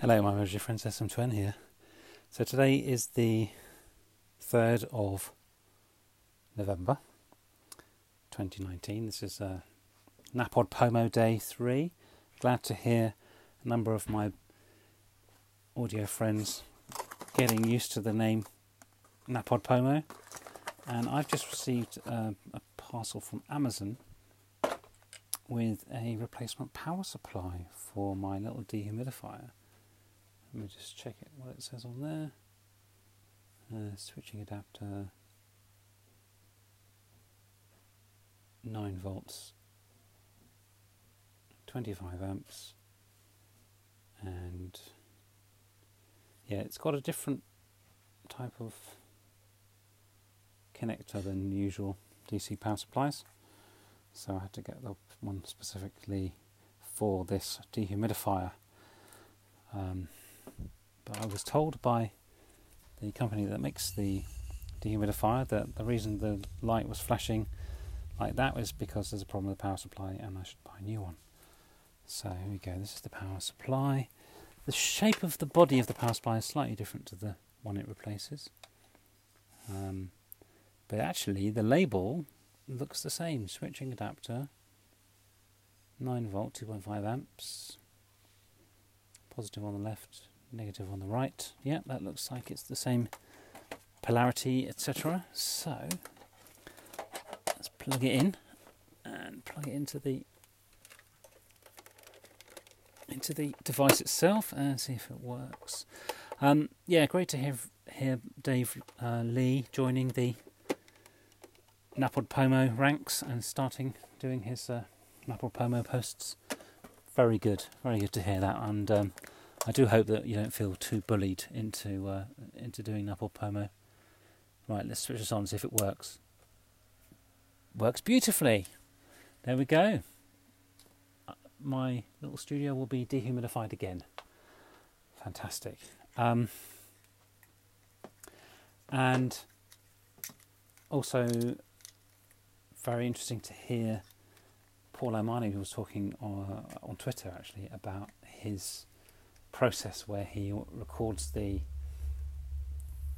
Hello, my Mojo friends, SM2N here. So today is the 3rd of November 2019. This is uh, NaPodPoMo Day 3. Glad to hear a number of my audio friends getting used to the name NaPodPoMo. And I've just received uh, a parcel from Amazon with a replacement power supply for my little dehumidifier. Let me just check it what it says on there. Uh, switching adapter. 9 volts. 25 amps. And yeah it's got a different type of connector than usual DC power supplies. So I had to get the one specifically for this dehumidifier. Um, but I was told by the company that makes the dehumidifier that the reason the light was flashing like that was because there's a problem with the power supply and I should buy a new one. So here we go, this is the power supply. The shape of the body of the power supply is slightly different to the one it replaces. Um, but actually, the label looks the same switching adapter, 9 volt, 2.5 amps, positive on the left, negative on the right. Yeah, that looks like it's the same polarity, etc. So let's plug it in and plug it into the into the device itself and see if it works. Um, yeah, great to hear hear Dave uh, Lee joining the NaPodPoMo ranks and starting doing his uh, NaPodPoMo posts. Very good, very good to hear that, and um, I do hope that you don't feel too bullied into uh, into doing NaPodPoMo. Right, let's switch this on and see if it works. Works beautifully. There we go. Uh, my little studio will be dehumidified again. Fantastic. Um, and also, very interesting to hear Paul O'Mahony, who was talking on, uh, on Twitter actually about his process where he records the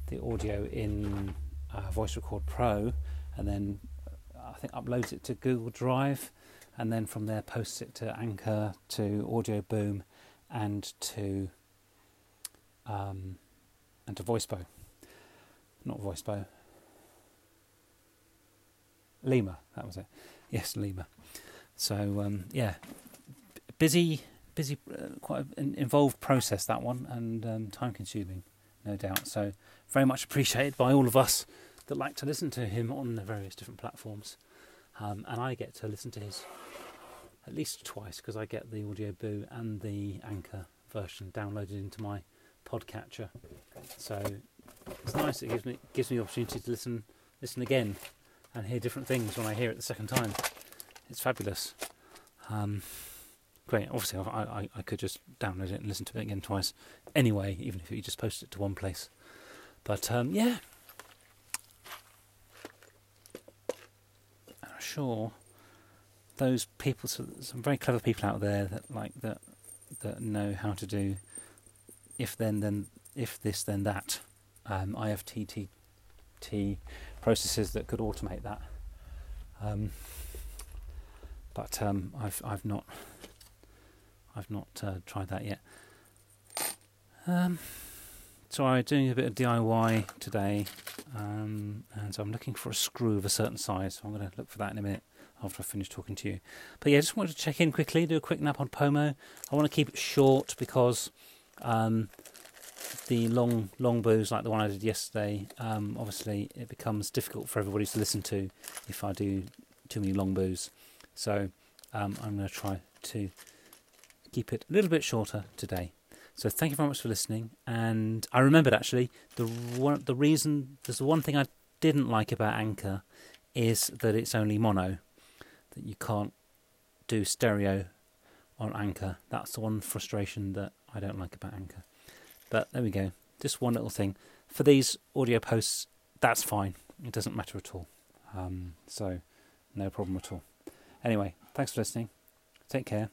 the audio in uh, Voice Record Pro, and then uh, I think uploads it to Google Drive, and then from there posts it to Anchor, to Audio Boom, and to um, and to VoiceBow, not VoiceBow. Lemur, that was it. Yes, Lima. So um, yeah, busy busy, uh, quite an involved process that one, and um, time consuming, no doubt. So very much appreciated by all of us that like to listen to him on the various different platforms, um, and I get to listen to his at least twice because I get the Audio Boo and the Anchor version downloaded into my podcatcher. So it's nice. It gives me gives me the opportunity to listen listen again and hear different things when I hear it the second time. It's fabulous. Um, great. Obviously, I, I, could just download it and listen to it again twice anyway, even if you just post it to one place. But um, yeah, I'm sure those people, some very clever people out there that like that that know how to do if then then if this then that um, IFTTT processes that could automate that. Um, but um, I've I've not I've not uh, tried that yet. Um, so I'm doing a bit of DIY today, um, and so I'm looking for a screw of a certain size. So I'm going to look for that in a minute after I finish talking to you. But yeah, I just wanted to check in quickly, do a quick NaPodPoMo. I want to keep it short because um, the long long boos like the one I did yesterday, um, obviously it becomes difficult for everybody to listen to if I do too many long boos. So um, I'm going to try to keep it a little bit shorter today. So thank you very much for listening. And I remembered actually the one, the reason there's the one thing I didn't like about Anchor is that it's only mono, that you can't do stereo on Anchor. That's the one frustration that I don't like about Anchor. But there we go. Just one little thing. For these audio posts, that's fine. It doesn't matter at all. Um, so no problem at all. Anyway, thanks for listening. Take care.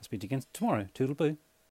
I'll speak to you again tomorrow. Toodle boo.